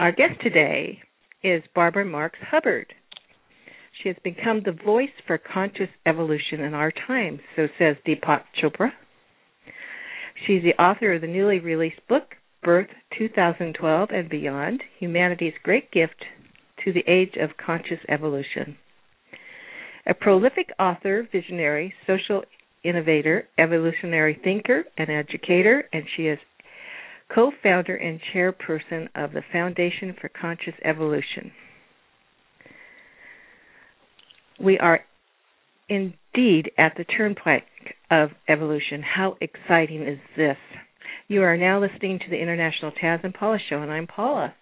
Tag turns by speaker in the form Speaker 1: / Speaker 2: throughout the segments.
Speaker 1: Our guest today is Barbara Marx Hubbard. She has become the voice for conscious evolution in our time, so says Deepak Chopra. She's the author of the newly released book, Birth 2012 and Beyond Humanity's Great Gift to the Age of Conscious Evolution. A prolific author, visionary, social innovator, evolutionary thinker, and educator, and she is co founder and chairperson of the Foundation for Conscious Evolution. We are indeed at the turnpike of evolution. How exciting is this? You are now listening to the International Taz and Paula Show, and I'm Paula.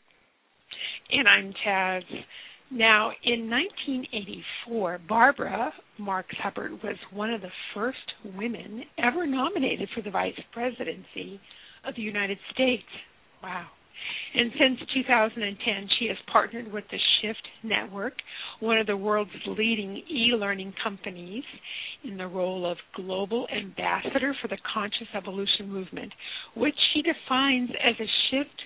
Speaker 2: And I'm Taz. Now, in 1984, Barbara Marx Hubbard was one of the first women ever nominated for the vice presidency of the United States. Wow. And since 2010, she has partnered with the Shift Network, one of the world's leading e learning companies, in the role of global ambassador for the conscious evolution movement, which she defines as a shift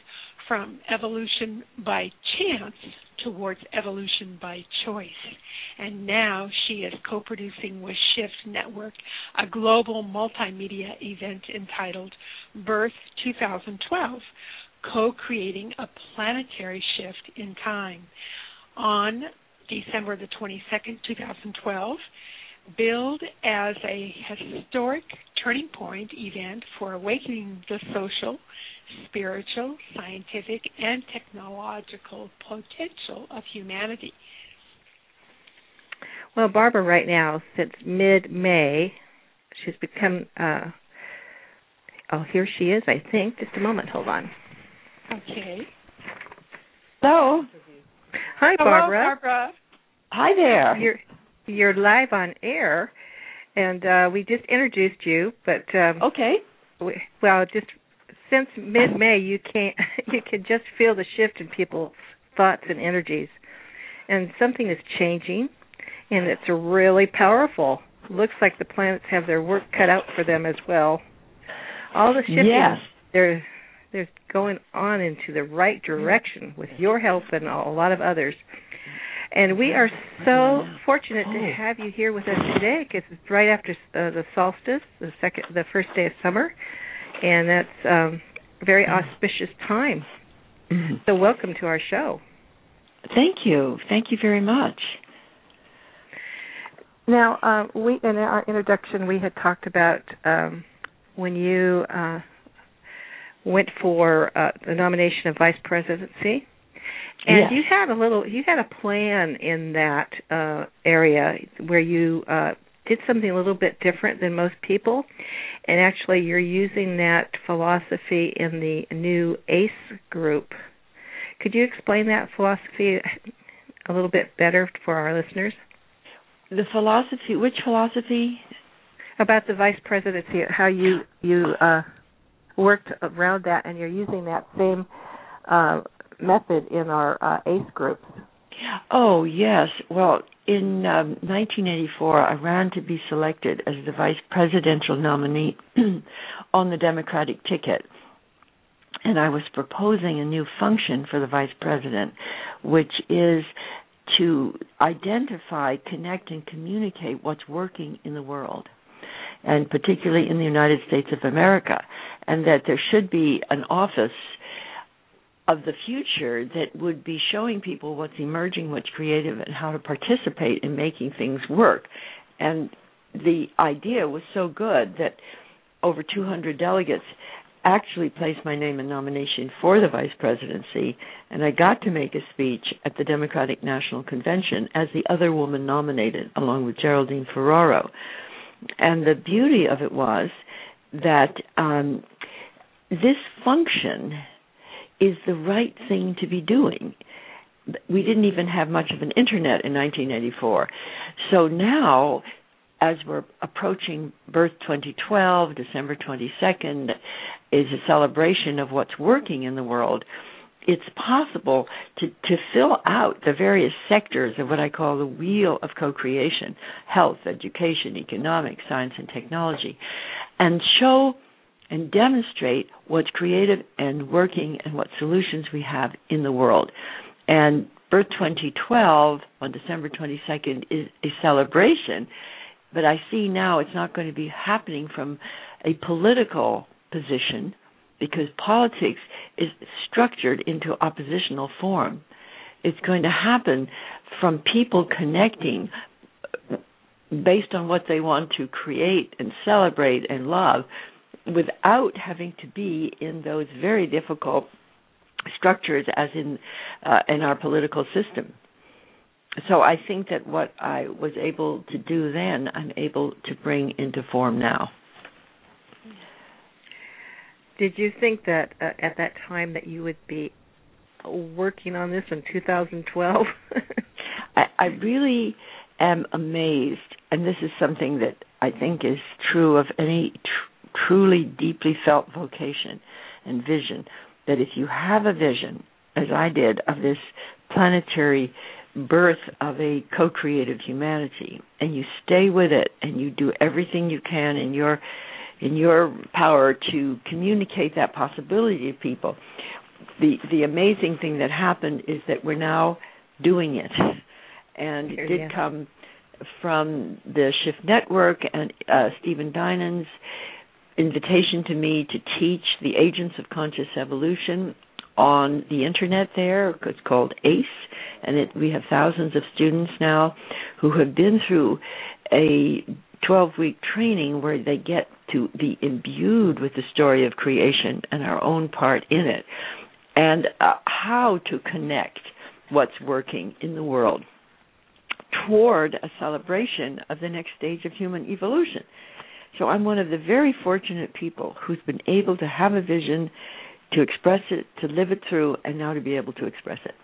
Speaker 2: from evolution by chance towards evolution by choice. And now she is co producing with Shift Network a global multimedia event entitled Birth 2012 co creating a planetary shift in time. On December the 22nd, 2012, billed as a historic turning point event for awakening the social, spiritual, scientific, and technological potential of humanity.
Speaker 1: Well, Barbara, right now, since mid May, she's become. Uh, oh, here she is, I think. Just a moment, hold on.
Speaker 2: Okay.
Speaker 3: Hello.
Speaker 1: Hi,
Speaker 2: Hello,
Speaker 1: Barbara.
Speaker 2: Barbara.
Speaker 3: Hi there.
Speaker 1: You're you're live on air, and uh, we just introduced you, but um,
Speaker 3: Okay.
Speaker 1: we, well, just since mid May, you can you can just feel the shift in people's thoughts and energies, and something is changing, and it's really powerful. Looks like the planets have their work cut out for them as well. All the shifting,
Speaker 3: Yes.
Speaker 1: they're they're going on into the right direction with your help and a lot of others. And we are so fortunate to have you here with us today because it's right after uh, the solstice, the second, the first day of summer, and that's um, a very auspicious time. So, welcome to our show.
Speaker 3: Thank you. Thank you very much.
Speaker 1: Now, uh, we in our introduction we had talked about um, when you uh, went for uh, the nomination of vice presidency, and
Speaker 3: Yes.
Speaker 1: you had a little, you had a plan in that uh, area where you uh, did something a little bit different than most people, and actually you're using that philosophy in the new ACE group. Could you explain that philosophy a little bit better for our listeners?
Speaker 3: The philosophy, which philosophy?
Speaker 1: about the vice presidency, how you you uh, worked around that, and you're using that same uh, method in our uh, ACE groups.
Speaker 3: Oh, yes. Well, in um, 1984, I ran to be selected as the vice presidential nominee on the Democratic ticket. And I was proposing a new function for the vice president, which is to identify, connect, and communicate what's working in the world, and particularly in the United States of America, and that there should be an office of the future that would be showing people what's emerging, what's creative, and how to participate in making things work. And the idea was so good that over 200 delegates actually placed my name in nomination for the vice presidency, and I got to make a speech at the Democratic National Convention as the other woman nominated, along with Geraldine Ferraro. And the beauty of it was that um, this function is the right thing to be doing. We didn't even have much of an internet in 1984. So now, as we're approaching Birth 2012, December 22nd is a celebration of what's working in the world. It's possible to, to fill out the various sectors of what I call the wheel of co creation health, education, economics, science, and technology and show and demonstrate what's creative and working and what solutions we have in the world. And Birth 2012 on December 22nd is a celebration, but I see now it's not going to be happening from a political position because politics is structured into oppositional form. It's going to happen from people connecting based on what they want to create and celebrate and love without having to be in those very difficult structures as in uh, in our political system. So I think that what I was able to do then, I'm able to bring into form now.
Speaker 1: Did you think that uh, at that time that you would be working on this in 2012?
Speaker 3: I, I really am amazed, and this is something that I think is true of any truly deeply felt vocation and vision that if you have a vision, as I did, of this planetary birth of a co-creative humanity and you stay with it and you do everything you can in your in your power to communicate that possibility to people the the amazing thing that happened is that we're now doing it. And it did come from the Shift Network and uh, Stephen Dinan's invitation to me to teach the Agents of Conscious Evolution on the internet there. It's called ACE, and it, we have thousands of students now who have been through a 12 week training where they get to be imbued with the story of creation and our own part in it, and uh, how to connect what's working in the world toward a celebration of the next stage of human evolution. So I'm one of the very fortunate people who's been able to have a vision, to express it, to live it through, and now to be able to express it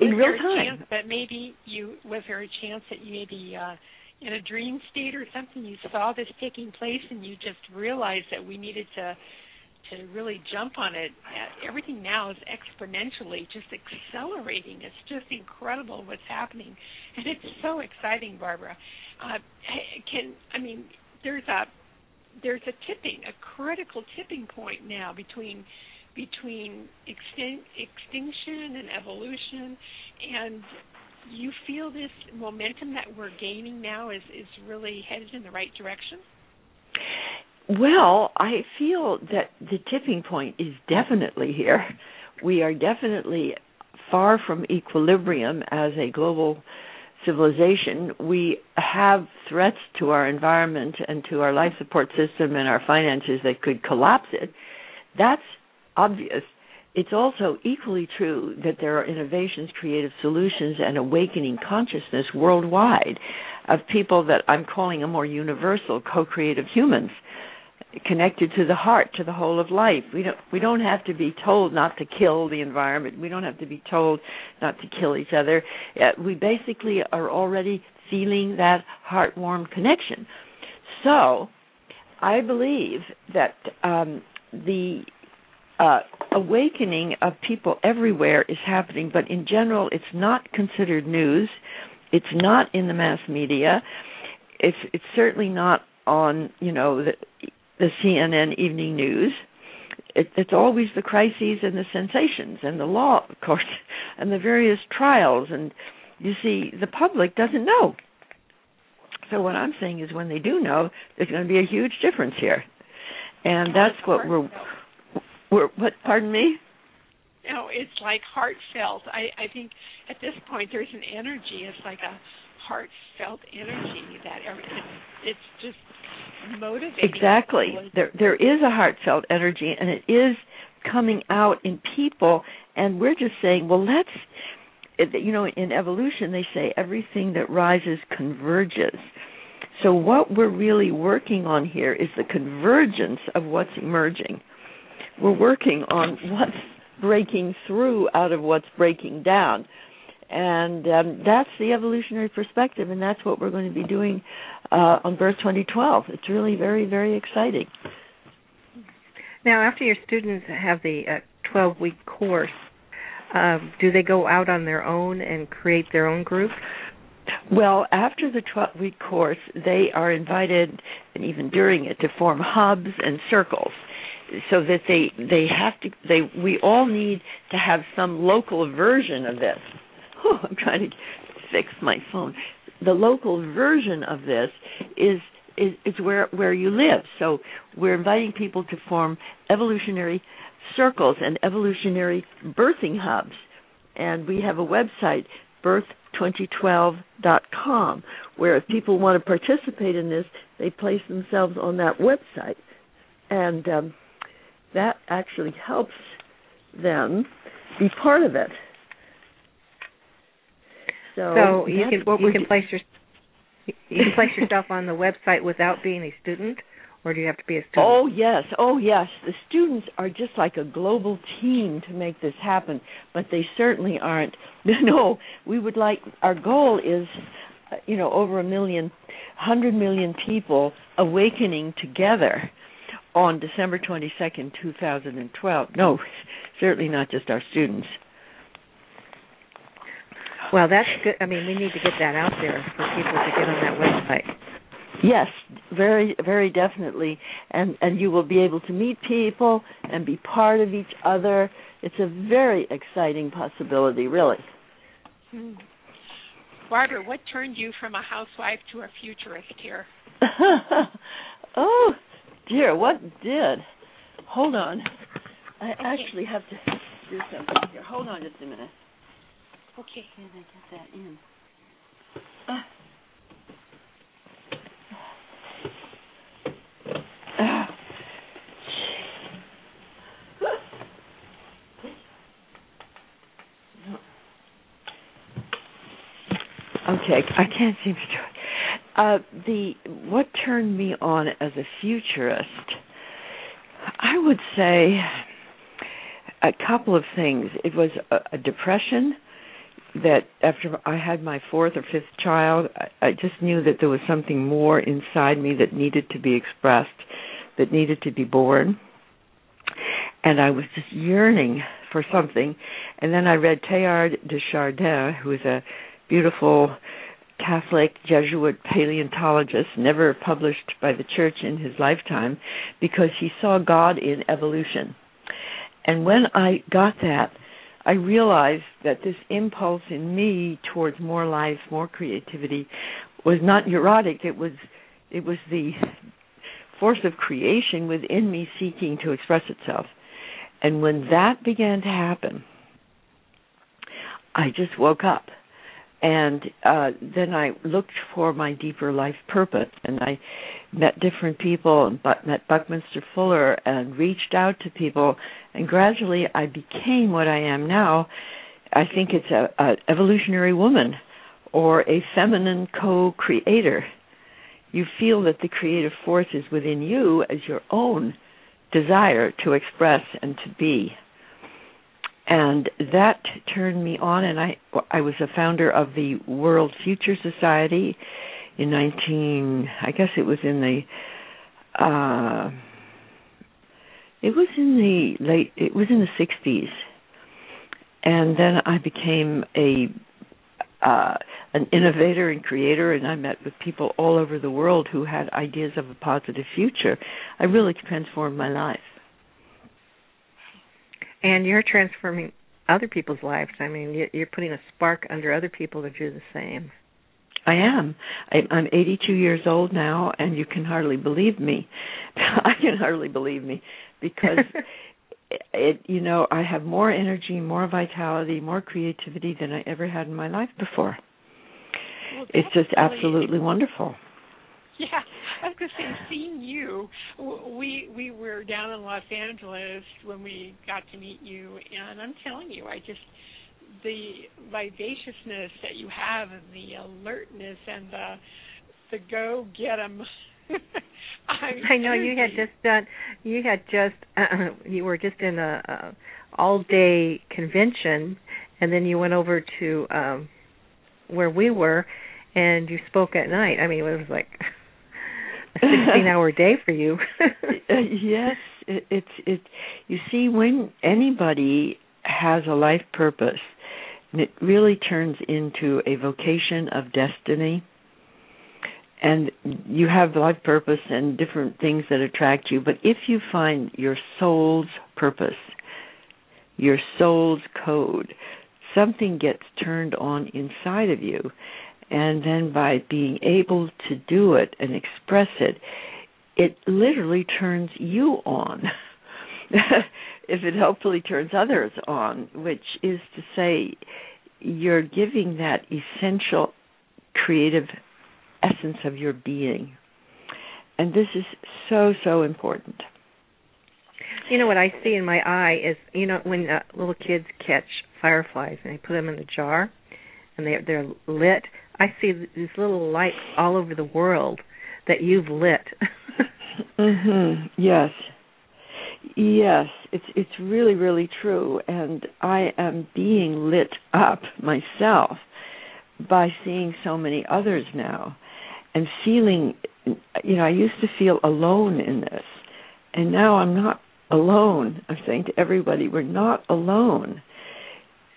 Speaker 3: in
Speaker 2: was
Speaker 3: real
Speaker 2: there
Speaker 3: time.
Speaker 2: A chance that maybe you was there a chance that you maybe uh, in a dream state or something you saw this taking place and you just realized that we needed to to really jump on it. Uh, everything now is exponentially just accelerating. It's just incredible what's happening, and it's so exciting, Barbara. Uh, can I mean there's a there's a tipping, a critical tipping point now between between extin- extinction and evolution, and you feel this momentum that we're gaining now is is really headed in the right direction.
Speaker 3: Well, I feel that the tipping point is definitely here. We are definitely far from equilibrium as a global civilization. We have threats to our environment and to our life support system and our finances that could collapse it. That's obvious. It's also equally true that there are innovations, creative solutions, and awakening consciousness worldwide of people that I'm calling a more universal co-creative humans connected to the heart, to the whole of life. We don't we don't have to be told not to kill the environment. We don't have to be told not to kill each other. Uh, we basically are already feeling that heart warm connection. So, I believe that um, the uh, awakening of people everywhere is happening, but in general, it's not considered news. It's not in the mass media. It's it's certainly not on you know the the CNN evening news. It, it's always the crises and the sensations and the law, of course, and the various trials. And you see, the public doesn't know. So what I'm saying is, when they do know, there's going to be a huge difference here, and that's what we're. We're what? Pardon me.
Speaker 2: No, it's like heartfelt. I I think at this point there's an energy. It's like a heartfelt energy that every it's just motivating.
Speaker 3: Exactly. There there is a heartfelt energy and it is coming out in people and we're just saying, well let's you know in evolution they say everything that rises converges. So what we're really working on here is the convergence of what's emerging. We're working on what's breaking through out of what's breaking down. And um, that's the evolutionary perspective, and that's what we're going to be doing uh, on Birth 2012. It's really very, very exciting.
Speaker 1: Now, after your students have the uh, 12 week course, um, do they go out on their own and create their own group?
Speaker 3: Well, after the 12 week course, they are invited, and even during it, to form hubs and circles so that they they have to they we all need to have some local version of this. Oh, I'm trying to fix my phone. The local version of this is is, is where where you live. So we're inviting people to form evolutionary circles and evolutionary birthing hubs. And we have a website, birth2012.com, where if people want to participate in this, they place themselves on that website. And um, that actually helps them be part of it. So,
Speaker 1: so you can you can place your you can place yourself on the website without being a student, or do you have to be a student?
Speaker 3: Oh yes, oh yes. The students are just like a global team to make this happen, but they certainly aren't. No, we would like our goal is, uh, you know, over a million, hundred million people awakening together on December 22nd, 2012. No, certainly not just our students.
Speaker 1: Well, that's good. I mean, we need to get that out there for people to get on that website.
Speaker 3: Yes, very, very definitely, and and you will be able to meet people and be part of each other. It's a very exciting possibility, really.
Speaker 2: Hmm. Barbara, what turned you from a housewife to a futurist here?
Speaker 3: oh, dear, what did? Hold on. I actually have to do something here. Hold on just a minute.
Speaker 2: Okay.
Speaker 3: Can I get that in? Okay, I can't seem to do it. Uh, the what turned me on as a futurist, I would say a couple of things. It was a, a depression that after I had my fourth or fifth child, I, I just knew that there was something more inside me that needed to be expressed, that needed to be born. And I was just yearning for something. And then I read Teilhard de Chardin, who is a beautiful Catholic Jesuit paleontologist, never published by the church in his lifetime, because he saw God in evolution. And when I got that, I realized that this impulse in me towards more life, more creativity, was not neurotic. It was it was the force of creation within me seeking to express itself. And when that began to happen, I just woke up and uh then I looked for my deeper life purpose and I met different people and but met Buckminster Fuller and reached out to people and gradually I became what I am now. I think it's a, a evolutionary woman or a feminine co-creator. You feel that the creative force is within you as your own desire to express and to be and that turned me on and i i was a founder of the world future society in 19 i guess it was in the uh it was in the late it was in the 60s and then i became a uh an innovator and creator and i met with people all over the world who had ideas of a positive future i really transformed my life
Speaker 1: and you're transforming other people's lives. I mean, you're putting a spark under other people to do the same.
Speaker 3: I am. I, I'm 82 years old now, and you can hardly believe me. I can hardly believe me because it, you know, I have more energy, more vitality, more creativity than I ever had in my life before.
Speaker 2: Well,
Speaker 3: it's just absolutely wonderful.
Speaker 2: Yeah, I was going to say, seeing you, we we were down in Los Angeles when we got to meet you, and I'm telling you, I just the vivaciousness that you have, and the alertness, and the the go get 'em
Speaker 1: I know you had just done. You had just. Uh, you were just in a, a all day convention, and then you went over to um where we were, and you spoke at night. I mean, it was like a sixteen-hour day for you.
Speaker 3: Uh, yes, it, it's it. You see, when anybody has a life purpose, and it really turns into a vocation of destiny. And you have life purpose and different things that attract you. But if you find your soul's purpose your soul's code something gets turned on inside of you. And then by being able to do it and express it it literally turns you on if it hopefully turns others on which is to say you're giving that essential creative essence of your being. And this is so, so important.
Speaker 1: You know what I see in my eye is, you know, when uh, little kids catch fireflies and they put them in a jar and they they're lit. I see these little lights all over the world that you've lit.
Speaker 3: mhm. Yes. Yes, it's it's really really true. And I am being lit up myself by seeing so many others now and feeling you know i used to feel alone in this. And now i'm not alone. I'm saying to everybody we're not alone.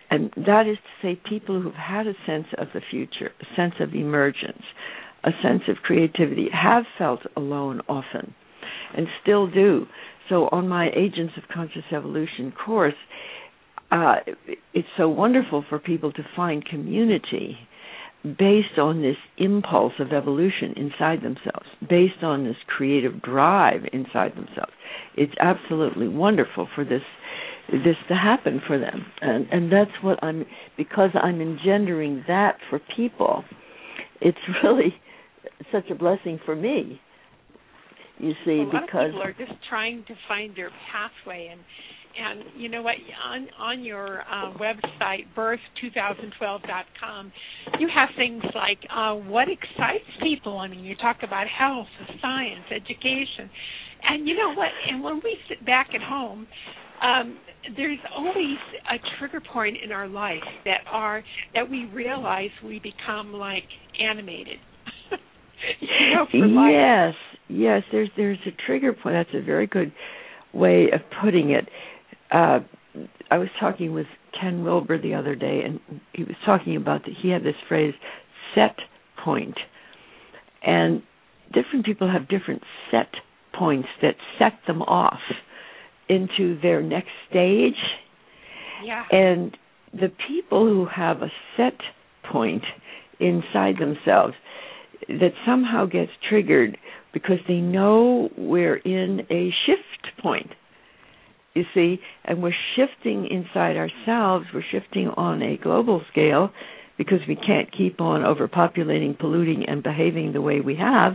Speaker 3: And that is to say people who've had a sense of the future a sense of emergence a sense of creativity have felt alone often and still do so on my agents of conscious evolution course uh, it's so wonderful for people to find community based on this impulse of evolution inside themselves, based on this creative drive inside themselves. It's absolutely wonderful for this this to happen for them. And and that's what I'm because I'm engendering that for people. It's really such a blessing for me. You see,
Speaker 2: a lot
Speaker 3: because
Speaker 2: of people are just trying to find their pathway and and you know what on on your uh, website birth2012.com you have things like uh, what excites people. I mean you talk about health science education and you know what and when we sit back at home um, there's always a trigger point in our life that are that we realize we become like animated. You know, for life.
Speaker 3: Yes there's there's a trigger point that's a very good way of putting it uh, I was talking with Ken Wilber the other day, and he was talking about that he had this phrase "set point," and different people have different set points that set them off into their next stage.
Speaker 2: Yeah.
Speaker 3: And the people who have a set point inside themselves that somehow gets triggered because they know we're in a shift point you see, and we're shifting inside ourselves, we're shifting on a global scale because we can't keep on overpopulating, polluting, and behaving the way we have.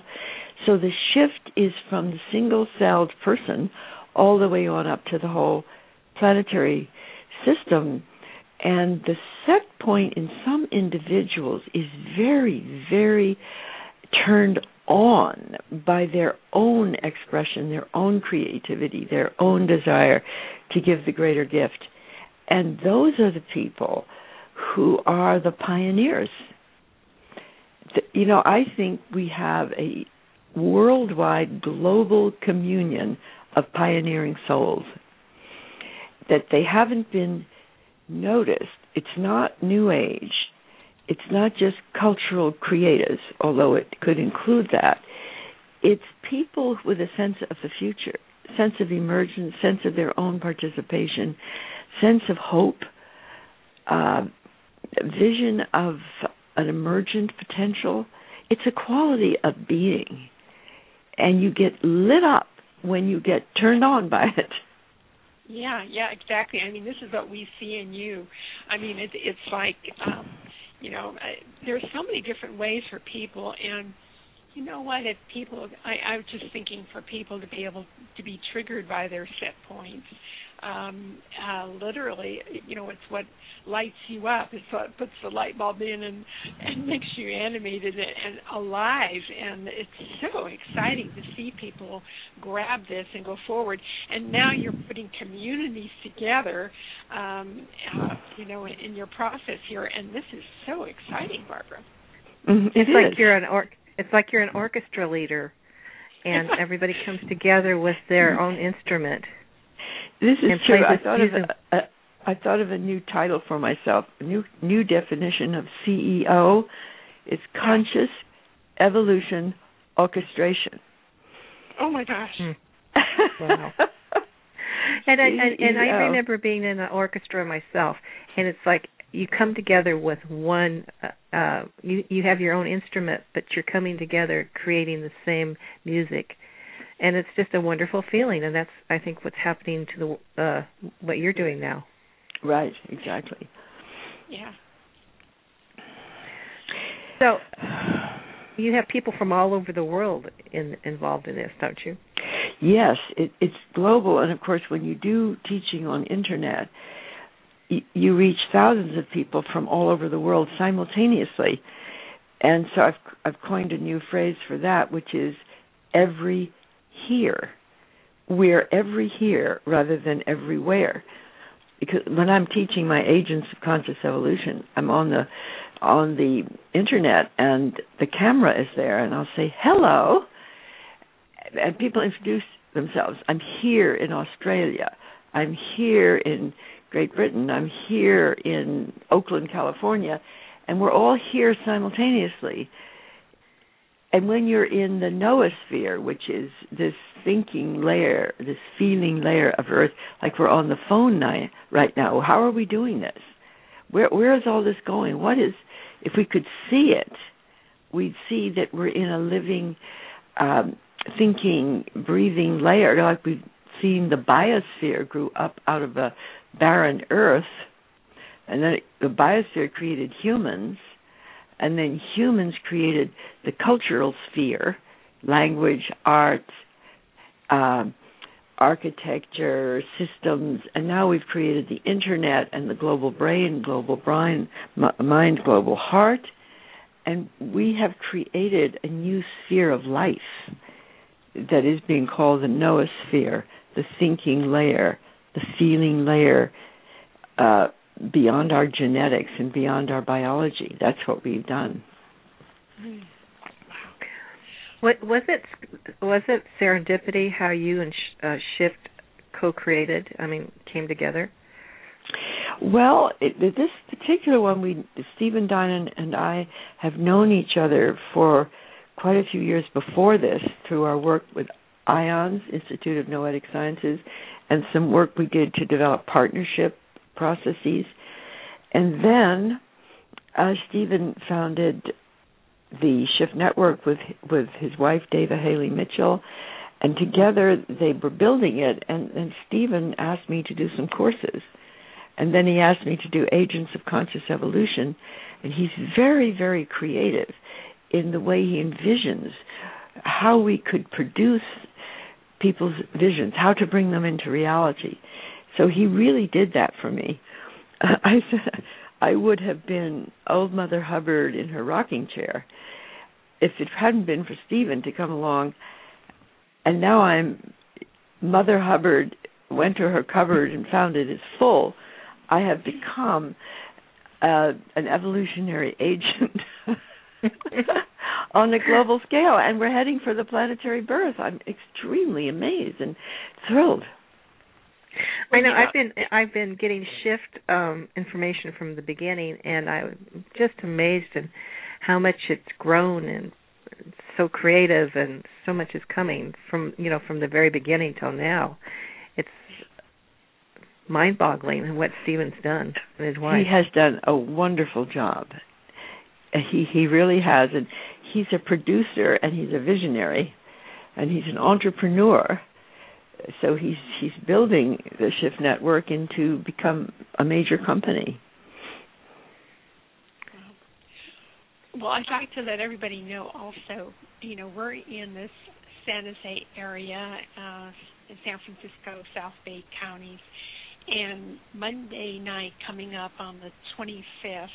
Speaker 3: So the shift is from the single celled person all the way on up to the whole planetary system. And the set point in some individuals is very, very turned on by their own expression, their own creativity, their own desire to give the greater gift. And those are the people who are the pioneers. You know, I think we have a worldwide global communion of pioneering souls that they haven't been noticed. It's not new age it's not just cultural creators, although it could include that. It's people with a sense of the future, sense of emergence, sense of their own participation, sense of hope, uh, vision of an emergent potential. It's a quality of being, and you get lit up when you get turned on by it.
Speaker 2: Yeah, yeah, exactly. I mean, this is what we see in you. I mean, it, it's like um, you know I, there's so many different ways for people and you know what if people I, I was just thinking for people to be able to be triggered by their set points um, uh, literally, you know, it's what lights you up. It's what puts the light bulb in and and makes you animated and alive. And it's so exciting to see people grab this and go forward. And now you're putting communities together, um, uh, you know, in, in your process here. And this is so exciting, Barbara.
Speaker 1: Mm-hmm. It's like you're an or- it's like you're an orchestra leader, and everybody comes together with their own instrument.
Speaker 3: This is true. I thought of a, a, I thought of a new title for myself. A new new definition of CEO is conscious evolution orchestration.
Speaker 2: Oh my gosh!
Speaker 1: Hmm. wow. and I and, and I remember being in an orchestra myself, and it's like you come together with one. Uh, uh, you you have your own instrument, but you're coming together, creating the same music, and it's just a wonderful feeling. And that's I think what's happening to the uh, what you're doing now.
Speaker 3: Right. Exactly.
Speaker 2: Yeah.
Speaker 1: So you have people from all over the world in, involved in this, don't you?
Speaker 3: Yes, it, it's global, and of course, when you do teaching on internet, you, you reach thousands of people from all over the world simultaneously. And so I've I've coined a new phrase for that, which is every here. We're every here rather than everywhere. Because when I'm teaching my agents of conscious evolution, I'm on the on the internet and the camera is there and I'll say hello and people introduce themselves. I'm here in Australia. I'm here in Great Britain. I'm here in Oakland, California, and we're all here simultaneously. And when you're in the noosphere, which is this thinking layer, this feeling layer of Earth, like we're on the phone now, right now, how are we doing this? Where where is all this going? What is if we could see it, we'd see that we're in a living, um, thinking, breathing layer, like we've seen the biosphere grew up out of a barren earth, and then it, the biosphere created humans, and then humans created the cultural sphere, language, art, um, architecture, systems, and now we've created the internet and the global brain, global brain, mind, global heart, and we have created a new sphere of life that is being called the noosphere, the thinking layer, the feeling layer, uh, beyond our genetics and beyond our biology. That's what we've done.
Speaker 1: What was it? Was it serendipity how you and uh, Shift co-created? I mean, came together.
Speaker 3: Well, it, this particular one, we Stephen Dinan and I have known each other for quite a few years before this through our work with IONS Institute of Noetic Sciences and some work we did to develop partnership processes. And then uh, Stephen founded the Shift Network with with his wife Dava Haley Mitchell, and together they were building it. And, and Stephen asked me to do some courses, and then he asked me to do Agents of Conscious Evolution, and he's very very creative in the way he envisions how we could produce people's visions, how to bring them into reality. So he really did that for me. I I would have been old Mother Hubbard in her rocking chair if it hadn't been for Stephen to come along. And now I'm Mother Hubbard went to her cupboard and found it is full. I have become uh, an evolutionary agent on a global scale, and we're heading for the planetary birth. I'm extremely amazed and thrilled.
Speaker 1: I know I've been I've been getting shift um information from the beginning and I'm just amazed and how much it's grown and so creative and so much is coming from you know from the very beginning till now. It's mind boggling what Stephen's done and his wife.
Speaker 3: He has done a wonderful job. He he really has and he's a producer and he's a visionary and he's an entrepreneur so he's he's building the Shift Network into become a major company.
Speaker 2: Well, I'd like to let everybody know also, you know, we're in this San Jose area, uh, in San Francisco, South Bay counties. And Monday night, coming up on the 25th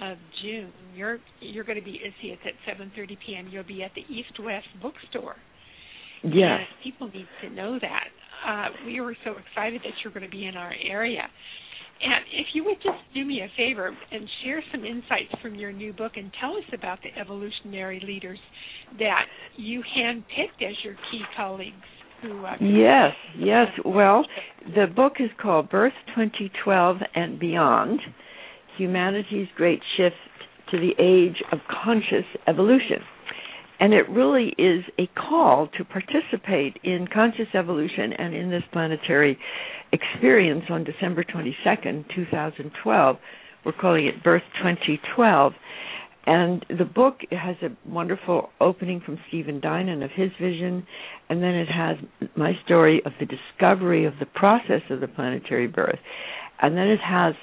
Speaker 2: of June, you're you're going to be. See, it's at 7:30 p.m. You'll be at the East West Bookstore.
Speaker 3: Yes.
Speaker 2: People need to know that. Uh, we were so excited that you're going to be in our area. And if you would just do me a favor and share some insights from your new book and tell us about the evolutionary leaders that you handpicked as your key colleagues. Who, uh,
Speaker 3: yes, yes. Well, the book is called Birth 2012 and Beyond Humanity's Great Shift to the Age of Conscious Evolution. And it really is a call to participate in conscious evolution and in this planetary experience on December 22nd, 2012. We're calling it Birth 2012. And the book has a wonderful opening from Stephen Dinan of his vision, and then it has my story of the discovery of the process of the planetary birth. And then it has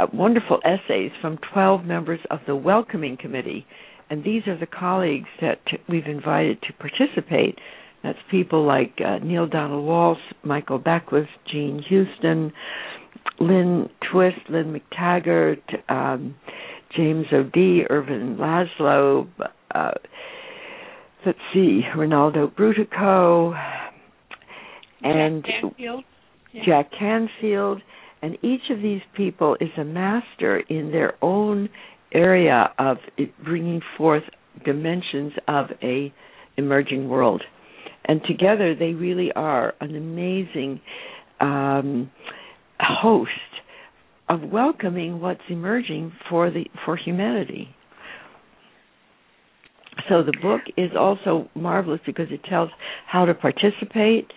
Speaker 3: uh, wonderful essays from 12 members of the Welcoming Committee and these are the colleagues that we've invited to participate. That's people like uh, Neale Donald Walsch, Michael Beckwith, Jean Houston, Lynn Twist, Lynne McTaggart, um, James O'Dea, Ervin Laszlo, uh, let's see, Rinaldo Brutoco, and
Speaker 2: Jack Canfield. Yeah.
Speaker 3: Jack Canfield. And each of these people is a master in their own area of bringing forth dimensions of a emerging world. And together they really are an amazing um, host of welcoming what's emerging for the for humanity. So the book is also marvelous because it tells how to participate.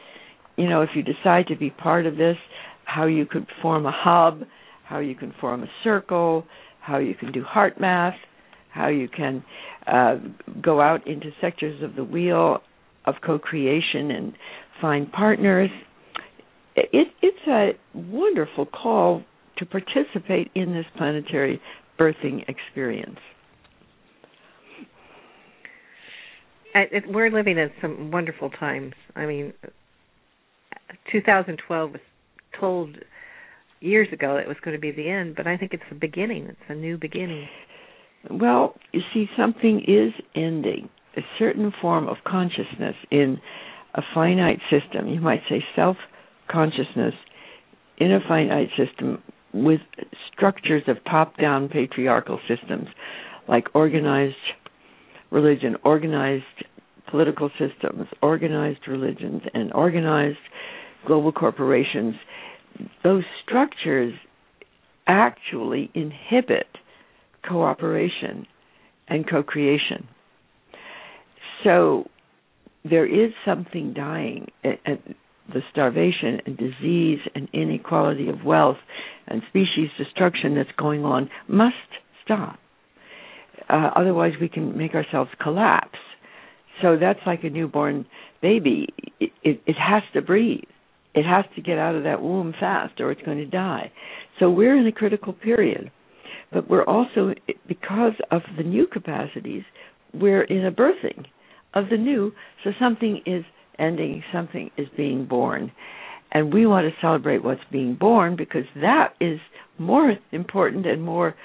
Speaker 3: You know if you decide to be part of this how you could form a hub how you can form a circle how you can do heart math, how you can uh, go out into sectors of the wheel of co-creation and find partners. It, it's a wonderful call to participate in this planetary birthing experience.
Speaker 1: we're living in some wonderful times. I mean, 2012 was told years ago it was going to be the end, but I think it's the beginning. It's a new beginning.
Speaker 3: Well, you see, something is ending. A certain form of consciousness in a finite system, you might say self consciousness in a finite system with structures of top down patriarchal systems like organized religion, organized political systems, organized religions, and organized global corporations those structures actually inhibit cooperation and co-creation. So there is something dying, and the starvation and disease and inequality of wealth and species destruction that's going on must stop. Uh, otherwise, we can make ourselves collapse. So that's like a newborn baby. It, it, it has to breathe. It has to get out of that womb fast or it's going to die. So we're in a critical period. But we're also, because of the new capacities, we're in a birthing of the new. So something is ending, something is being born. And we want to celebrate what's being born because that is more important and more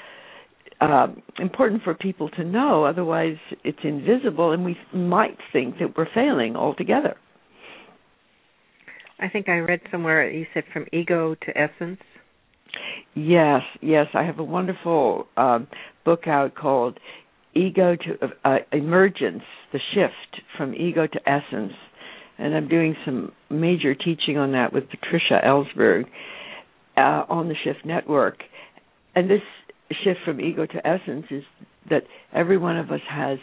Speaker 3: uh, important for people to know. Otherwise, it's invisible, and we might think that we're failing altogether.
Speaker 1: I think I read somewhere you said from ego to essence.
Speaker 3: Yes, yes. I have a wonderful um, book out called Ego to uh, Emergence: The Shift from Ego to Essence, and I'm doing some major teaching on that with Patricia Ellsberg uh, on the Shift Network. And this shift from ego to essence is that every one of us has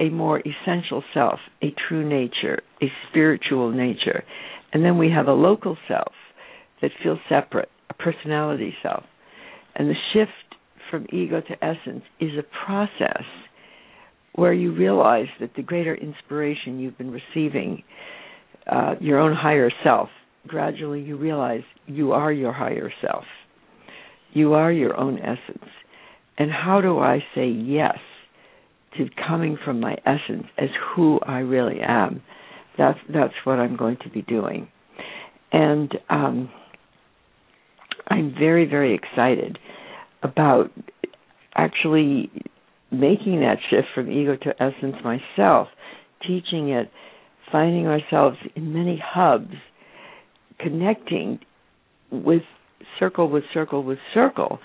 Speaker 3: a more essential self, a true nature, a spiritual nature. And then we have a local self that feels separate, a personality self. And the shift from ego to essence is a process where you realize that the greater inspiration you've been receiving, uh, your own higher self, gradually you realize you are your higher self. You are your own essence. And how do I say yes to coming from my essence as who I really am? That's that's what I'm going to be doing. And um, I'm very, very excited about actually making that shift from ego to essence myself, teaching it, finding ourselves in many hubs, connecting with circle with circle with circle,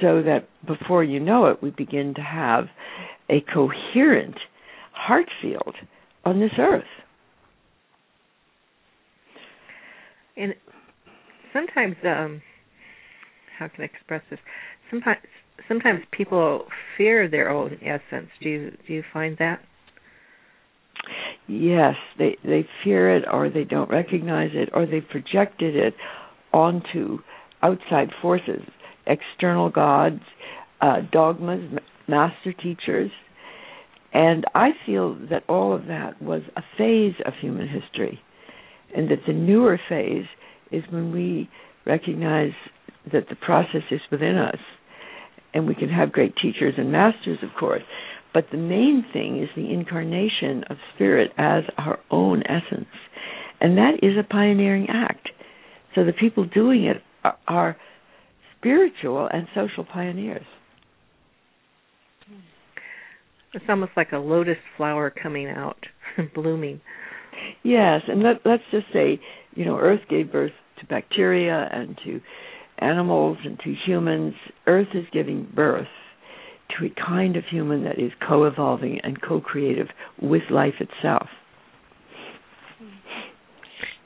Speaker 3: so that before you know it, we begin to have a coherent heart field on this earth.
Speaker 1: And sometimes, um, how can I express this? Sometimes, sometimes people fear their own essence. Do you do you find that?
Speaker 3: Yes, they they fear it, or they don't recognize it, or they projected it onto outside forces, external gods, uh, dogmas, master teachers, and I feel that all of that was a phase of human history, and that the newer phase is when we recognize that the process is within us, and we can have great teachers and masters, of course. But the main thing is the incarnation of spirit as our own essence, and that is a pioneering act. So the people doing it are, are spiritual and social pioneers.
Speaker 1: It's almost like a lotus flower coming out blooming.
Speaker 3: Yes, and let, let's just say, you know, Earth gave birth to bacteria and to animals and to humans. Earth is giving birth to a kind of human that is co-evolving and co-creative with life itself.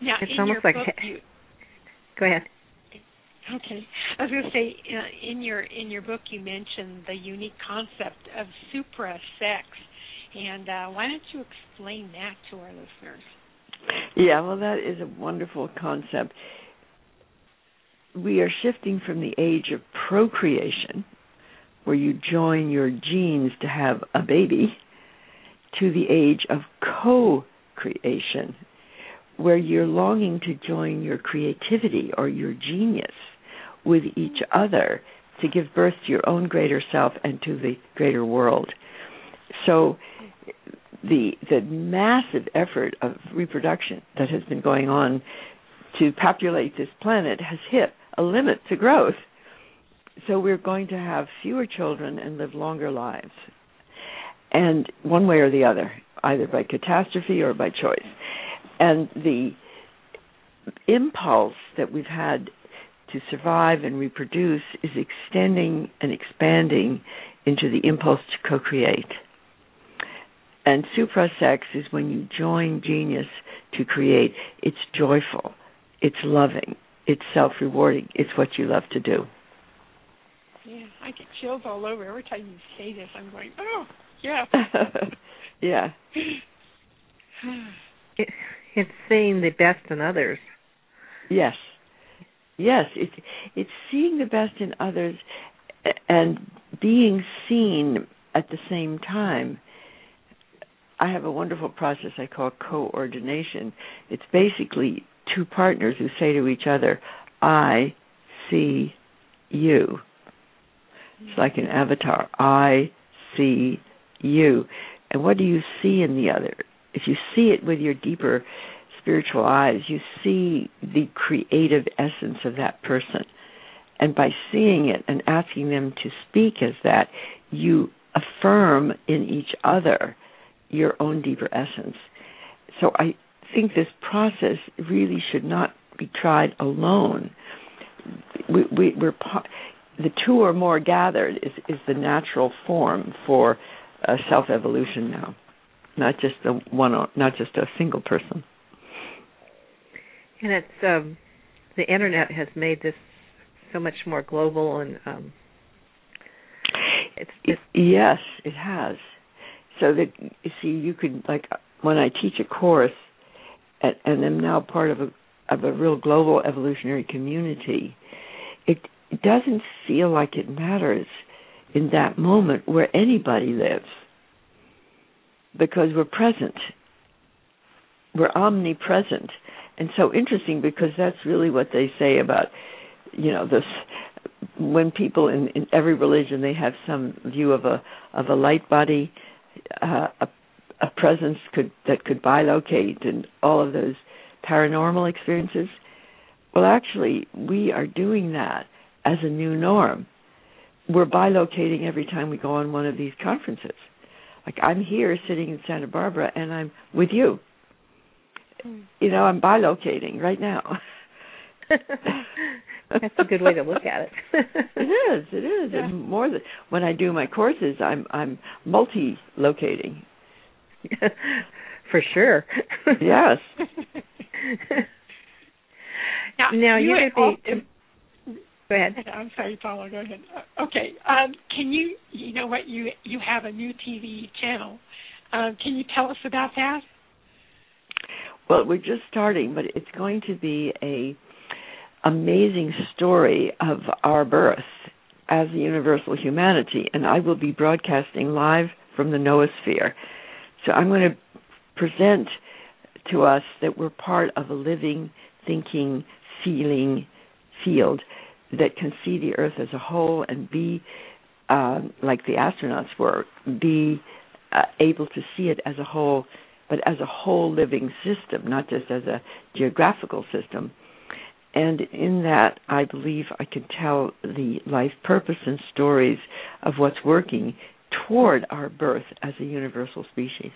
Speaker 2: Now,
Speaker 1: it's
Speaker 2: in
Speaker 1: almost
Speaker 2: your
Speaker 1: like.
Speaker 2: book, you,
Speaker 1: go ahead.
Speaker 2: Okay, I was going to say uh, in your in your book you mentioned the unique concept of supra sex, and uh, why don't you explain that to our listeners?
Speaker 3: Yeah, well, that is a wonderful concept. We are shifting from the age of procreation, where you join your genes to have a baby, to the age of co creation, where you're longing to join your creativity or your genius with each other to give birth to your own greater self and to the greater world. So the the massive effort of reproduction that has been going on to populate this planet has hit a limit to growth. So we're going to have fewer children and live longer lives. And one way or the other, either by catastrophe or by choice. And the impulse that we've had to survive and reproduce is extending and expanding into the impulse to co create. And suprasex is when you join genius to create. It's joyful, it's loving, it's self rewarding, it's what you love to do.
Speaker 2: Yeah, I get chills all over every time you say this. I'm going, oh, yeah.
Speaker 3: yeah.
Speaker 1: It, it's seeing the best in others.
Speaker 3: Yes. Yes, it's it's seeing the best in others and being seen at the same time. I have a wonderful process I call coordination. It's basically two partners who say to each other, I see you. It's like an avatar. I see you. And what do you see in the other? If you see it with your deeper spiritual eyes, you see the creative essence of that person. And by seeing it and asking them to speak as that, you affirm in each other your own deeper essence. So I think this process really should not be tried alone. We, we, we're the two or more gathered is, is the natural form for uh, self evolution now, not just a one, not just a single person.
Speaker 1: And it's um, the internet has made this so much more global and um, it's, it's
Speaker 3: yes, it has. So that you see, you could like when I teach a course, and, and am now part of a of a real global evolutionary community. It, it doesn't feel like it matters in that moment where anybody lives because we're present. We're omnipresent and so interesting because that's really what they say about you know this when people in, in every religion they have some view of a of a light body uh, a, a presence could that could bilocate and all of those paranormal experiences Well, actually, we are doing that as a new norm. We're bilocating every time we go on one of these conferences. Like I'm here sitting in Santa Barbara and I'm with you. You know, I'm bilocating right now.
Speaker 1: That's a good way to look at it.
Speaker 3: it is. It is. Yeah. And more than when I do my courses, I'm I'm multi-locating.
Speaker 1: For sure.
Speaker 3: yes.
Speaker 2: now,
Speaker 1: now
Speaker 2: you
Speaker 1: you're
Speaker 2: going
Speaker 1: to be. Go ahead.
Speaker 2: I'm sorry, Paula. Go ahead. Uh, okay. Um, can you? You know what? You you have a new TV channel. Um, can you tell us about that?
Speaker 3: Well, we're just starting, but it's going to be a amazing story of our birth as a universal humanity, and I will be broadcasting live from the noosphere. So I'm going to present to us that we're part of a living, thinking, feeling field that can see the earth as a whole and be uh, like the astronauts were, be uh, able to see it as a whole, but as a whole living system, not just as a geographical system. And in that, I believe I can tell the life purpose and stories of what's working toward our birth as a universal species.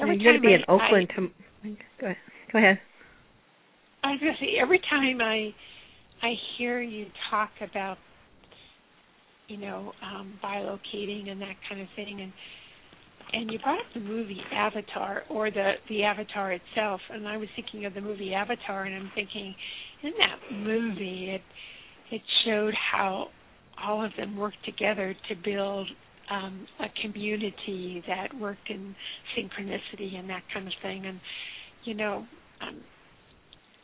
Speaker 1: Every You're going to be in Oakland.
Speaker 2: I,
Speaker 1: to, go ahead. Go ahead.
Speaker 2: I was going to say every time I I hear you talk about you know um, bilocating and that kind of thing, and and you brought up the movie Avatar or the the Avatar itself, and I was thinking of the movie Avatar, and I'm thinking in that movie it it showed how all of them worked together to build um, a community that worked in synchronicity and that kind of thing. And you know, um,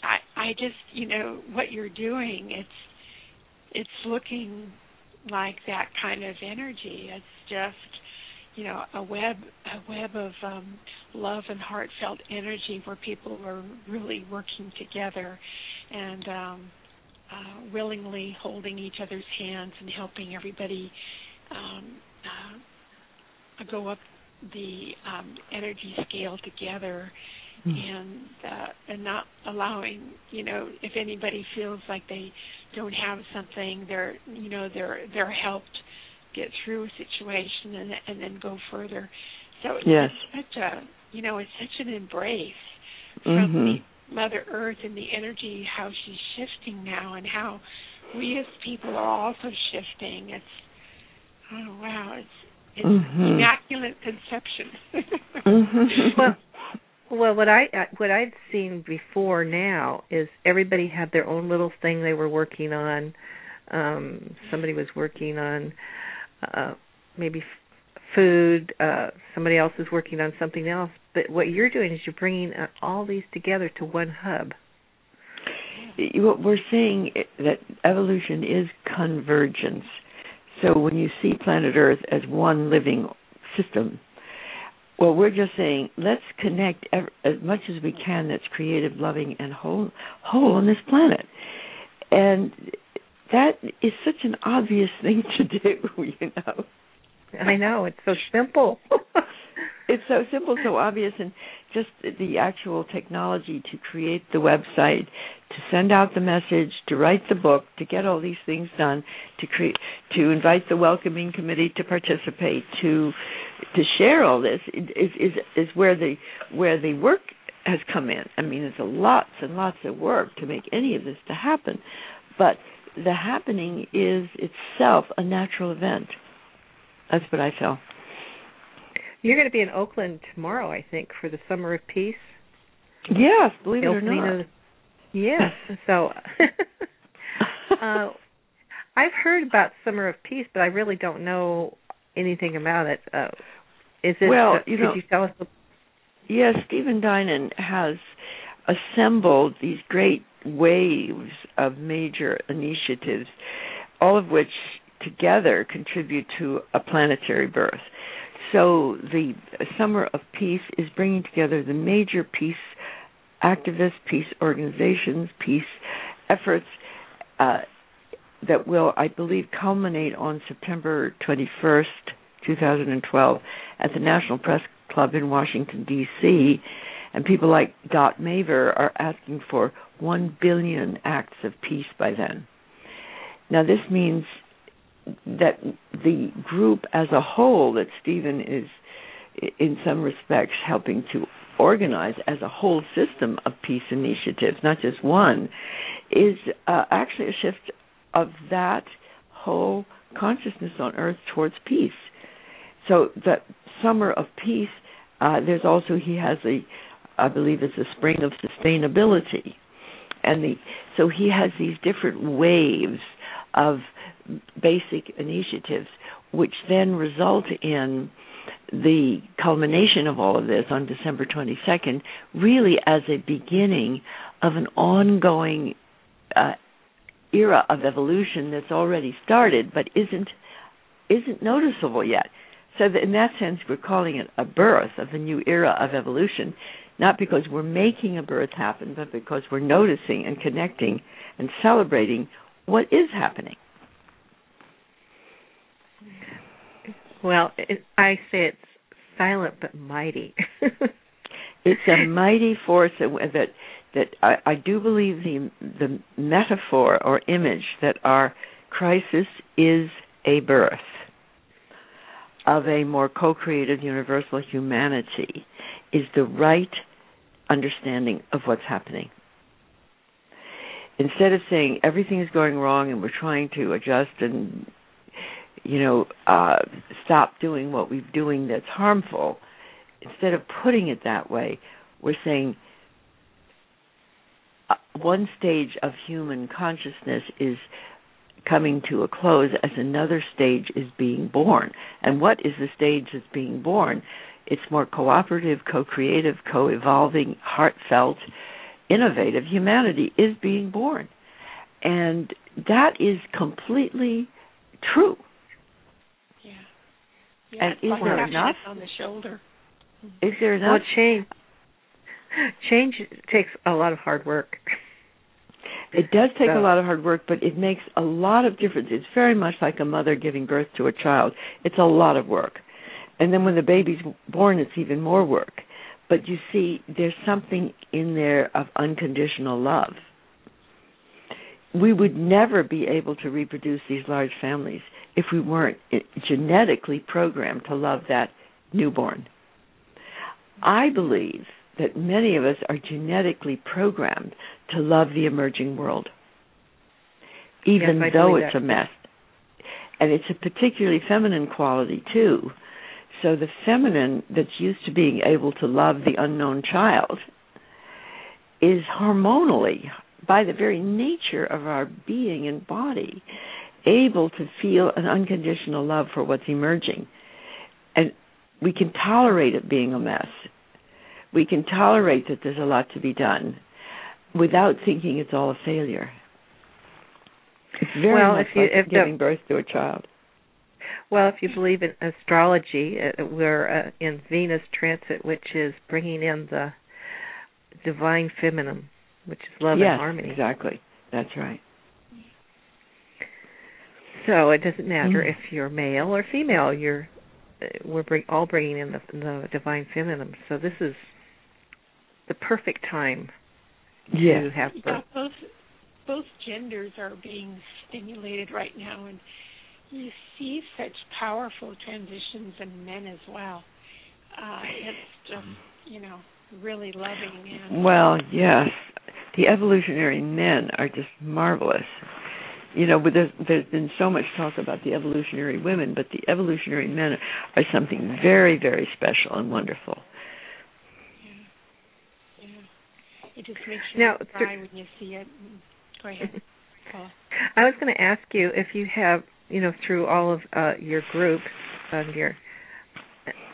Speaker 2: I I just you know what you're doing. It's it's looking like that kind of energy. It's just you know a web a web of um, love and heartfelt energy where people are really working together and um, uh, willingly holding each other's hands and helping everybody um, uh, go up the um, energy scale together mm. and uh, and not allowing you know if anybody feels like they don't have something they're you know they're they're helped get through a situation and and then go further so it's
Speaker 3: yes.
Speaker 2: it's such a you know it's such an embrace
Speaker 3: mm-hmm.
Speaker 2: from the mother earth and the energy how she's shifting now and how we as people are also shifting it's oh wow it's it's
Speaker 3: mm-hmm.
Speaker 2: immaculate conception
Speaker 3: mm-hmm.
Speaker 1: well well, what I what I've seen before now is everybody had their own little thing they were working on. Um, somebody was working on uh, maybe f- food. Uh, somebody else is working on something else. But what you're doing is you're bringing uh, all these together to one hub.
Speaker 3: What we're saying that evolution is convergence. So when you see planet Earth as one living system, well, we're just saying let's connect as much as we can that's creative, loving, and whole whole on this planet. And that is such an obvious thing to do, you know.
Speaker 1: I know it's so simple.
Speaker 3: it's so simple, so obvious, and just the actual technology to create the website, to send out the message, to write the book, to get all these things done, to create, to invite the welcoming committee to participate, to to share all this is is is where the where the work has come in. I mean, it's a lots and lots of work to make any of this to happen, but the happening is itself a natural event. That's what I feel.
Speaker 1: You're going to be in Oakland tomorrow, I think, for the Summer of Peace.
Speaker 3: Yes, believe it or not.
Speaker 1: yes. So, uh, I've heard about Summer of Peace, but I really don't know anything about it. Uh, is it?
Speaker 3: Well,
Speaker 1: uh,
Speaker 3: you
Speaker 1: could
Speaker 3: know,
Speaker 1: you tell us?
Speaker 3: Yes, Stephen Dinan has assembled these great waves of major initiatives, all of which together contribute to a planetary birth. So the Summer of Peace is bringing together the major peace activists, peace organizations, peace efforts uh, that will, I believe, culminate on September 21st, 2012, at the National Press Club in Washington, D.C. And people like Dot Maver are asking for 1 billion acts of peace by then. Now, this means that the group as a whole that Stephen is, in some respects, helping to organize as a whole system of peace initiatives, not just one, is uh, actually a shift of that whole consciousness on earth towards peace. So the summer of peace, uh, there's also he has a, I believe it's a spring of sustainability, and the so he has these different waves of basic initiatives, which then result in the culmination of all of this on December 22nd, really as a beginning of an ongoing uh, era of evolution that's already started but isn't isn't noticeable yet. So in that sense, we're calling it a birth of a new era of evolution, not because we're making a birth happen, but because we're noticing and connecting and celebrating what is happening.
Speaker 1: Well, it, I say it's silent but mighty.
Speaker 3: it's a mighty force that that, that I, I do believe the the metaphor or image that our crisis is a birth of a more co-creative universal humanity is the right understanding of what's happening. Instead of saying everything is going wrong and we're trying to adjust and you know, uh, stop doing what we're doing that's harmful, instead of putting it that way, we're saying uh, one stage of human consciousness is coming to a close as another stage is being born. And what is the stage that's being born? It's more cooperative, co creative, co evolving, heartfelt, innovative humanity is being born. And that is completely true.
Speaker 2: Yeah,
Speaker 3: and is there enough
Speaker 2: on the shoulder?
Speaker 3: Is there enough?
Speaker 1: Well, change change takes a lot of hard work.
Speaker 3: It does take
Speaker 1: so.
Speaker 3: a lot of hard work, but it makes a lot of difference. It's very much like a mother giving birth to a child. It's a lot of work. And then when the baby's born, it's even more work. But you see, there's something in there of unconditional love. We would never be able to reproduce these large families if we weren't genetically programmed to love that newborn. I believe that many of us are genetically programmed to love the emerging world, even
Speaker 1: yes,
Speaker 3: though it's
Speaker 1: that.
Speaker 3: a mess. And it's a particularly feminine quality, too. So the feminine that's used to being able to love the unknown child is hormonally, by the very nature of our being and body, able to feel an unconditional love for what's emerging. And we can tolerate it being a mess. We can tolerate that there's a lot to be done without thinking it's all a failure. It's very
Speaker 1: well,
Speaker 3: much
Speaker 1: if you,
Speaker 3: like
Speaker 1: if
Speaker 3: giving
Speaker 1: the,
Speaker 3: birth to a child.
Speaker 1: Well, if you believe in astrology, uh, we're uh, in Venus transit, which is bringing in the divine feminine, which is love
Speaker 3: yes,
Speaker 1: and harmony.
Speaker 3: exactly. That's right.
Speaker 1: So it doesn't matter
Speaker 3: Mm.
Speaker 1: if you're male or female. You're uh, we're bring, all bringing in the, the divine feminine. So this is the perfect time
Speaker 3: Yes.
Speaker 1: to have
Speaker 2: Yeah, both both genders are being stimulated right now, and you see such powerful transitions in men as well. Uh, it's just you know really loving and
Speaker 3: Well, yes. The evolutionary men are just marvelous. You know, but there's, there's been so much talk about the evolutionary women, but the evolutionary men are something very, very special and wonderful.
Speaker 2: yeah, yeah. It just makes you
Speaker 1: Now,
Speaker 2: cry when you see it. Go ahead. Paula.
Speaker 1: I was going to ask you if you have, you know, through all of uh, your groups and your,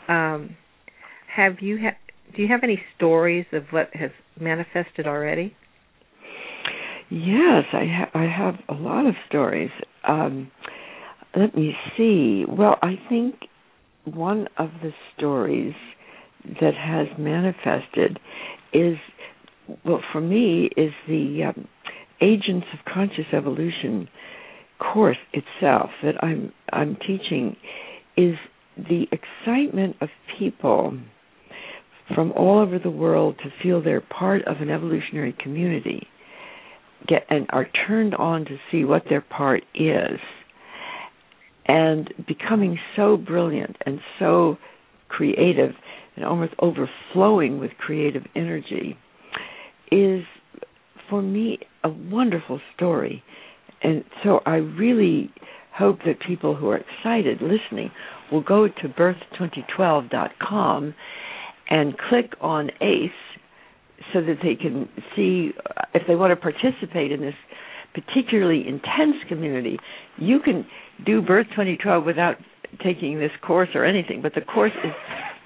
Speaker 1: um, have you ha- do you have any stories of what has manifested already?
Speaker 3: Yes, I ha- I have a lot of stories. Um, let me see. Well, I think one of the stories that has manifested is well for me is the um, Agents of Conscious Evolution course itself that I'm I'm teaching is the excitement of people from all over the world to feel they're part of an evolutionary community get and are turned on to see what their part is. And becoming so brilliant and so creative and almost overflowing with creative energy is for me a wonderful story and so i really hope that people who are excited listening will go to birth2012.com and click on ACE so that they can see uh, if they want to participate in this particularly intense community. You can do Birth 2012 without taking this course or anything, but the course is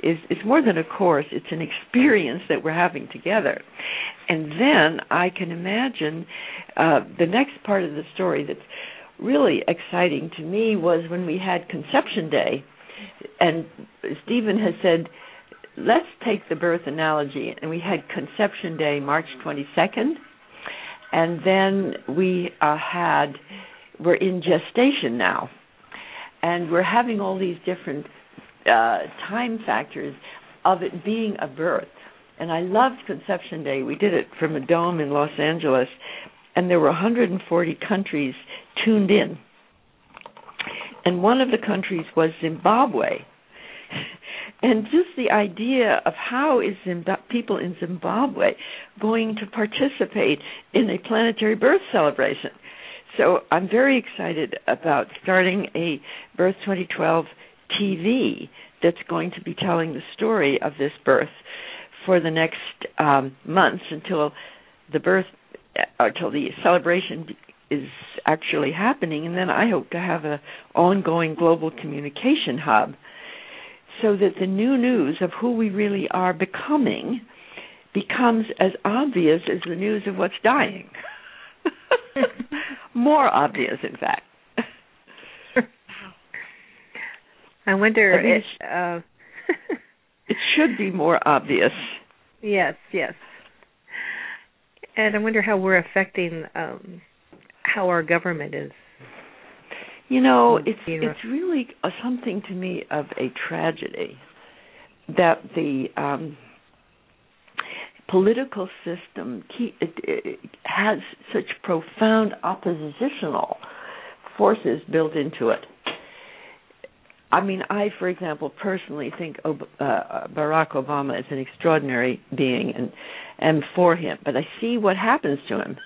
Speaker 3: is it's more than a course it's an experience that we're having together. And then i can imagine uh the next part of the story that's really exciting to me was when we had conception day. And stephen has said let's take the birth analogy. And we had conception day march 22nd and then we uh, had we're in gestation now. And we're having all these different uh, time factors of it being a birth. And I loved Conception Day. We did it from a dome in Los Angeles, and there were 140 countries tuned in. And one of the countries was Zimbabwe. And just the idea of how is people in Zimbabwe going to participate in a planetary birth celebration? So I'm very excited about starting a Birth 2012 TV that's going to be telling the story of this birth for the next um, months until the birth, uh, until the celebration is actually happening, and then I hope to have an ongoing global communication hub so that the new news of who we really are becoming becomes as obvious as the news of what's dying. More obvious, in fact.
Speaker 1: I wonder
Speaker 3: I
Speaker 1: if uh,
Speaker 3: it should be more obvious.
Speaker 1: Yes, yes. And I wonder how we're affecting um how our government is.
Speaker 3: You know, it's
Speaker 1: being
Speaker 3: it's really uh, something to me of a tragedy that the um political system keep, it, it has such profound oppositional forces built into it. I mean, I, for example, personally think Ob- uh, Barack Obama is an extraordinary being and am for him, but I see what happens to him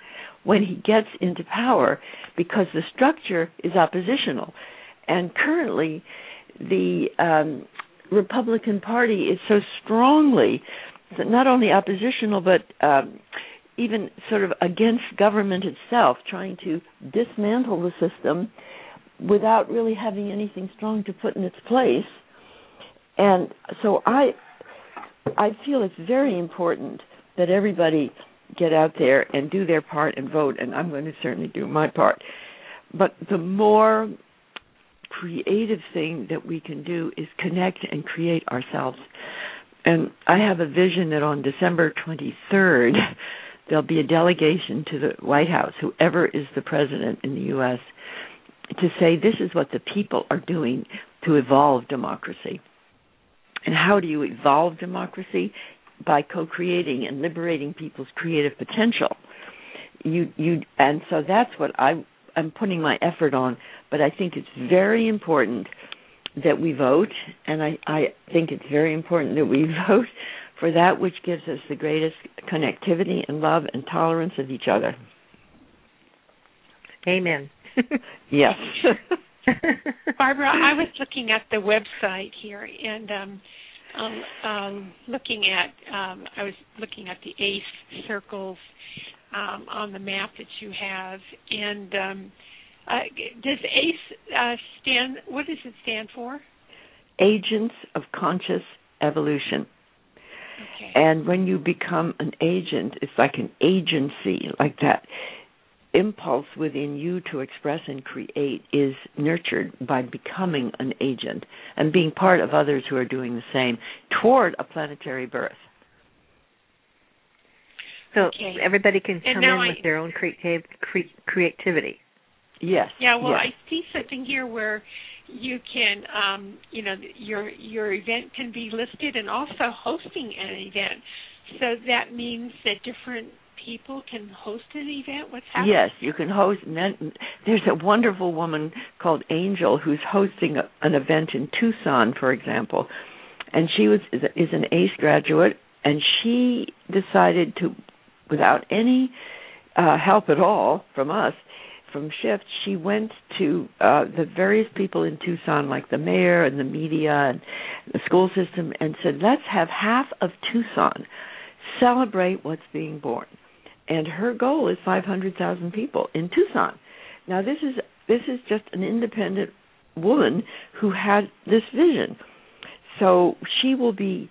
Speaker 3: when he gets into power because the structure is oppositional. And currently, the um, Republican Party is so strongly not only oppositional but um, even sort of against government itself, trying to dismantle the system without really having anything strong to put in its place. And so I I feel it's very important that everybody get out there and do their part and vote and I'm going to certainly do my part. But the more creative thing that we can do is connect and create ourselves. And I have a vision that on December 23rd there'll be a delegation to the White House, whoever is the president in the US, to say this is what the people are doing to evolve democracy. And how do you evolve democracy? By co-creating and liberating people's creative potential. You you and so that's what I I'm putting my effort on, but I think it's very important that we vote and I I think it's very important that we vote for that which gives us the greatest connectivity and love and tolerance of each other.
Speaker 1: Amen.
Speaker 3: Yes.
Speaker 2: Barbara, I was looking at the website here and um um, um looking at um I was looking at the ACE circles um on the map that you have and um uh, does ACE uh, stand what does it stand for?
Speaker 3: Agents of Conscious Evolution.
Speaker 2: Okay.
Speaker 3: And when you become an agent, it's like an agency, like that impulse within you to express and create is nurtured by becoming an agent and being part of others who are doing the same toward a planetary birth.
Speaker 1: So
Speaker 2: Okay.
Speaker 1: everybody can come in
Speaker 2: I-
Speaker 1: with their own creative cre- creativity.
Speaker 3: Yes.
Speaker 2: Yeah, well,
Speaker 3: yes.
Speaker 2: I see something here where you can um, you know your your event can be listed and also hosting an event. So that means that different people can host an event. What's happening?
Speaker 3: Yes, you can host. There's a wonderful woman called Angel who's hosting an event in Tucson, for example, and she was is an ACE graduate, and she decided to, without any uh, help at all from us, from Shift, she went to uh, the various people in Tucson, like the mayor and the media and the school system, and said, let's have half of Tucson celebrate what's being born. And her goal is 500,000 people in Tucson. Now, this is this is just an independent woman who had this vision. So she will be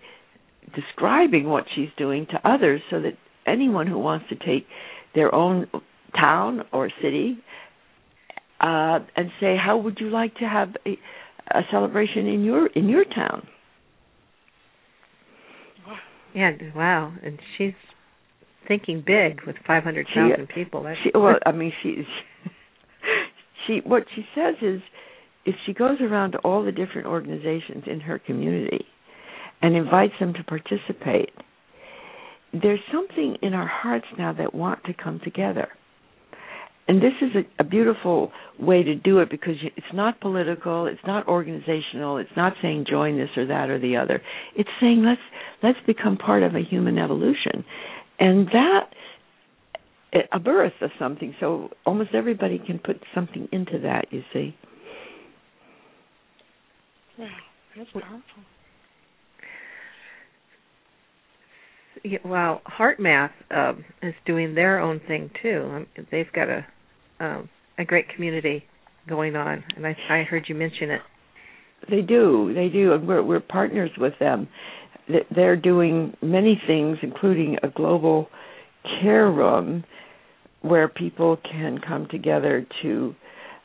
Speaker 3: describing what she's doing to others so that anyone who wants to take their own town or city uh, and say, how would you like to have a, a celebration in your in your town?
Speaker 1: Yeah, wow, and she's thinking big with five hundred thousand people. That's
Speaker 3: she, well, I mean, she, she what she says is, if she goes around to all the different organizations in her community and invites them to participate, there's something in our hearts now that want to come together and this is a, a beautiful way to do it because it's not political, it's not organizational, it's not saying join this or that or the other. It's saying let's let's become part of a human evolution, and that a birth of something. So almost everybody can put something into that. You see.
Speaker 2: Wow, that's powerful.
Speaker 1: Yeah, well, HeartMath um, is doing their own thing too. Um, they've got a um, a great community going on, and I, I heard you mention it.
Speaker 3: They do, they do, and we're we're partners with them. They're doing many things, including a global care room where people can come together to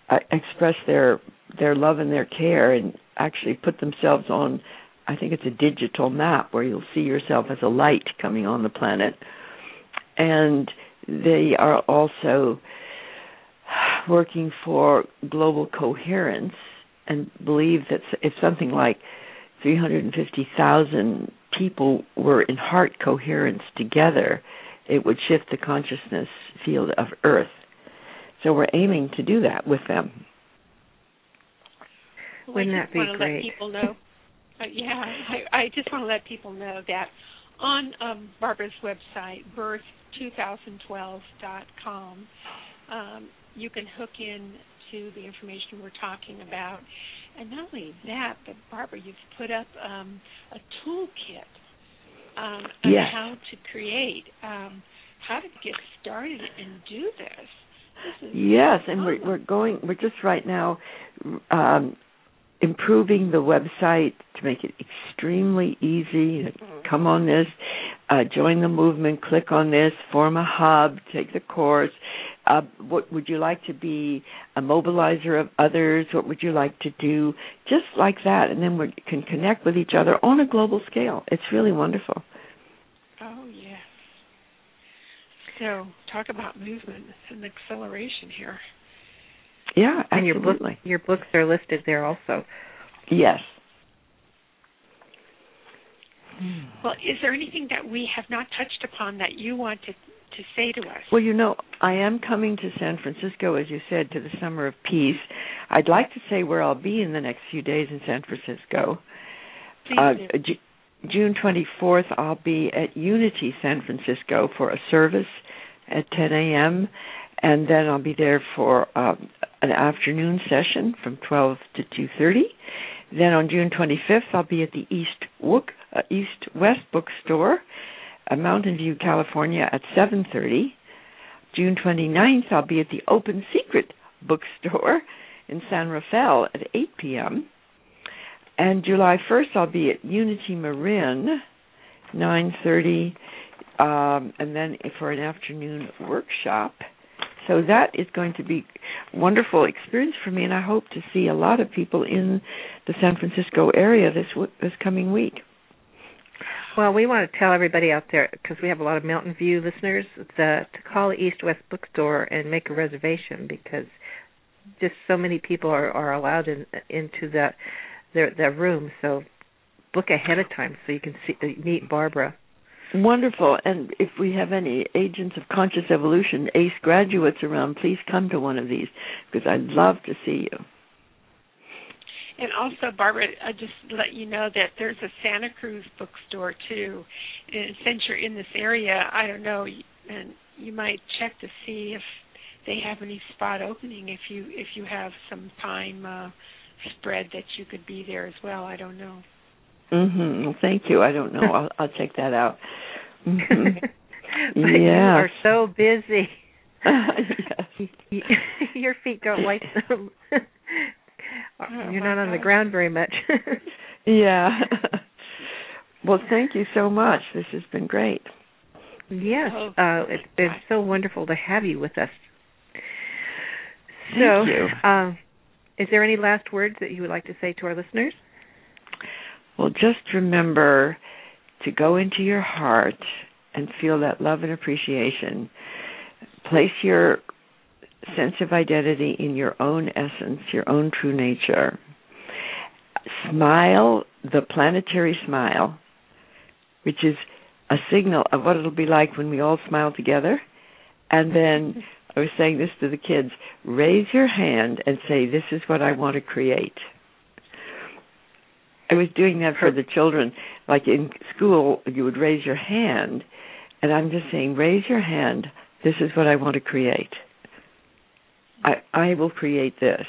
Speaker 3: uh, express their their love and their care, and actually put themselves on. I think it's a digital map where you'll see yourself as a light coming on the planet, and they are also working for global coherence and believe that if something like 350,000 people were in heart coherence together, it would shift the consciousness field of Earth. So we're aiming to do that with them.
Speaker 2: Well,
Speaker 1: Wouldn't
Speaker 2: that
Speaker 1: be great?
Speaker 2: Let people know. uh, yeah, I, I just want to let people know that on um, Barbara's website, birth2012.com, um, you can hook in to the information we're talking about. And not only that, but Barbara, you've put up um, a toolkit um, on
Speaker 3: yes.
Speaker 2: how to create, um, how to get started and do this. this
Speaker 3: yes, and we're we're going. We're just right now um, improving the website to make it extremely easy. Come on this, uh, join the movement, click on this, form a hub, take the course. Uh, what would you like to be a mobilizer of others? What would you like to do? Just like that, and then we can connect with each other on a global scale. It's really wonderful.
Speaker 2: Oh yes. So talk about movement and acceleration here.
Speaker 3: Yeah, absolutely.
Speaker 1: and your book, your books are listed there also.
Speaker 3: Yes.
Speaker 2: Well, is there anything that we have not touched upon that you want to to say to us?
Speaker 3: Well, you know, I am coming to San Francisco, as you said, to the Summer of Peace. I'd like to say where I'll be in the next few days in San Francisco.
Speaker 2: Please
Speaker 3: Uh. J- June 24th, I'll be at Unity San Francisco for a service at 10 a.m., and then I'll be there for um, an afternoon session from 12 to 2:30. Then on June 25th, I'll be at the East Wook, uh, East West Bookstore, uh, Mountain View, California, at 7:30. June 29th, I'll be at the Open Secret Bookstore in San Rafael at 8 p.m. And July 1st, I'll be at Unity Marin, 9:30, um, and then for an afternoon workshop. So that is going to be a wonderful experience for me, and I hope to see a lot of people in the San Francisco area this w- this coming week.
Speaker 1: Well, we want to tell everybody out there because we have a lot of Mountain View listeners to call East West Bookstore and make a reservation because just so many people are are allowed in into that their their room. So book ahead of time so you can see uh, meet Barbara.
Speaker 3: Wonderful. And if we have any agents of conscious evolution, ACE graduates around, please come to one of these because I'd love to see you.
Speaker 2: And also, Barbara, I just let you know that there's a Santa Cruz bookstore too. And since you're in this area, I don't know, and you might check to see if they have any spot opening. If you if you have some time uh, spread that you could be there as well. I don't know.
Speaker 3: Mhm. Well, thank you. I don't know. I'll, I'll check that out. Mm-hmm.
Speaker 1: but
Speaker 3: yeah.
Speaker 1: you are so busy.
Speaker 3: yes.
Speaker 1: Your feet don't like them.
Speaker 2: Oh,
Speaker 1: You're
Speaker 2: my
Speaker 1: not on the ground very much.
Speaker 3: yeah. well, thank you so much. This has been great.
Speaker 1: yes,
Speaker 2: Oh.
Speaker 1: uh, it's been so wonderful to have you with us.
Speaker 3: Thank
Speaker 1: so,
Speaker 3: you.
Speaker 1: Uh, is there any last words that you would like to say to our listeners?
Speaker 3: Well, just remember to go into your heart and feel that love and appreciation. Place your sense of identity in your own essence, your own true nature. Smile the planetary smile, which is a signal of what it'll be like when we all smile together. And then I was saying this to the kids raise your hand and say, This is what I want to create. I was doing that for the children. Like in school, you would raise your hand, and I'm just saying, raise your hand. This is what I want to create. I I will create this.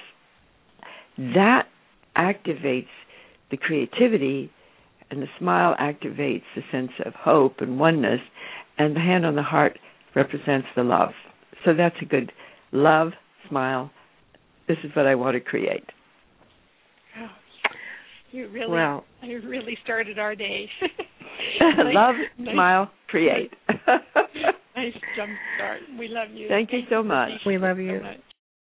Speaker 3: That activates the creativity, and the smile activates the sense of hope and oneness, and the hand on the heart represents the love. So that's a good love, smile. This is what I want to create.
Speaker 2: Oh, you really,
Speaker 1: Well-
Speaker 2: you really started our day.
Speaker 3: love,
Speaker 2: nice,
Speaker 3: smile, create.
Speaker 2: Nice jump start. We love you.
Speaker 3: Thank you so much.
Speaker 1: We love
Speaker 2: so
Speaker 1: you.
Speaker 2: much.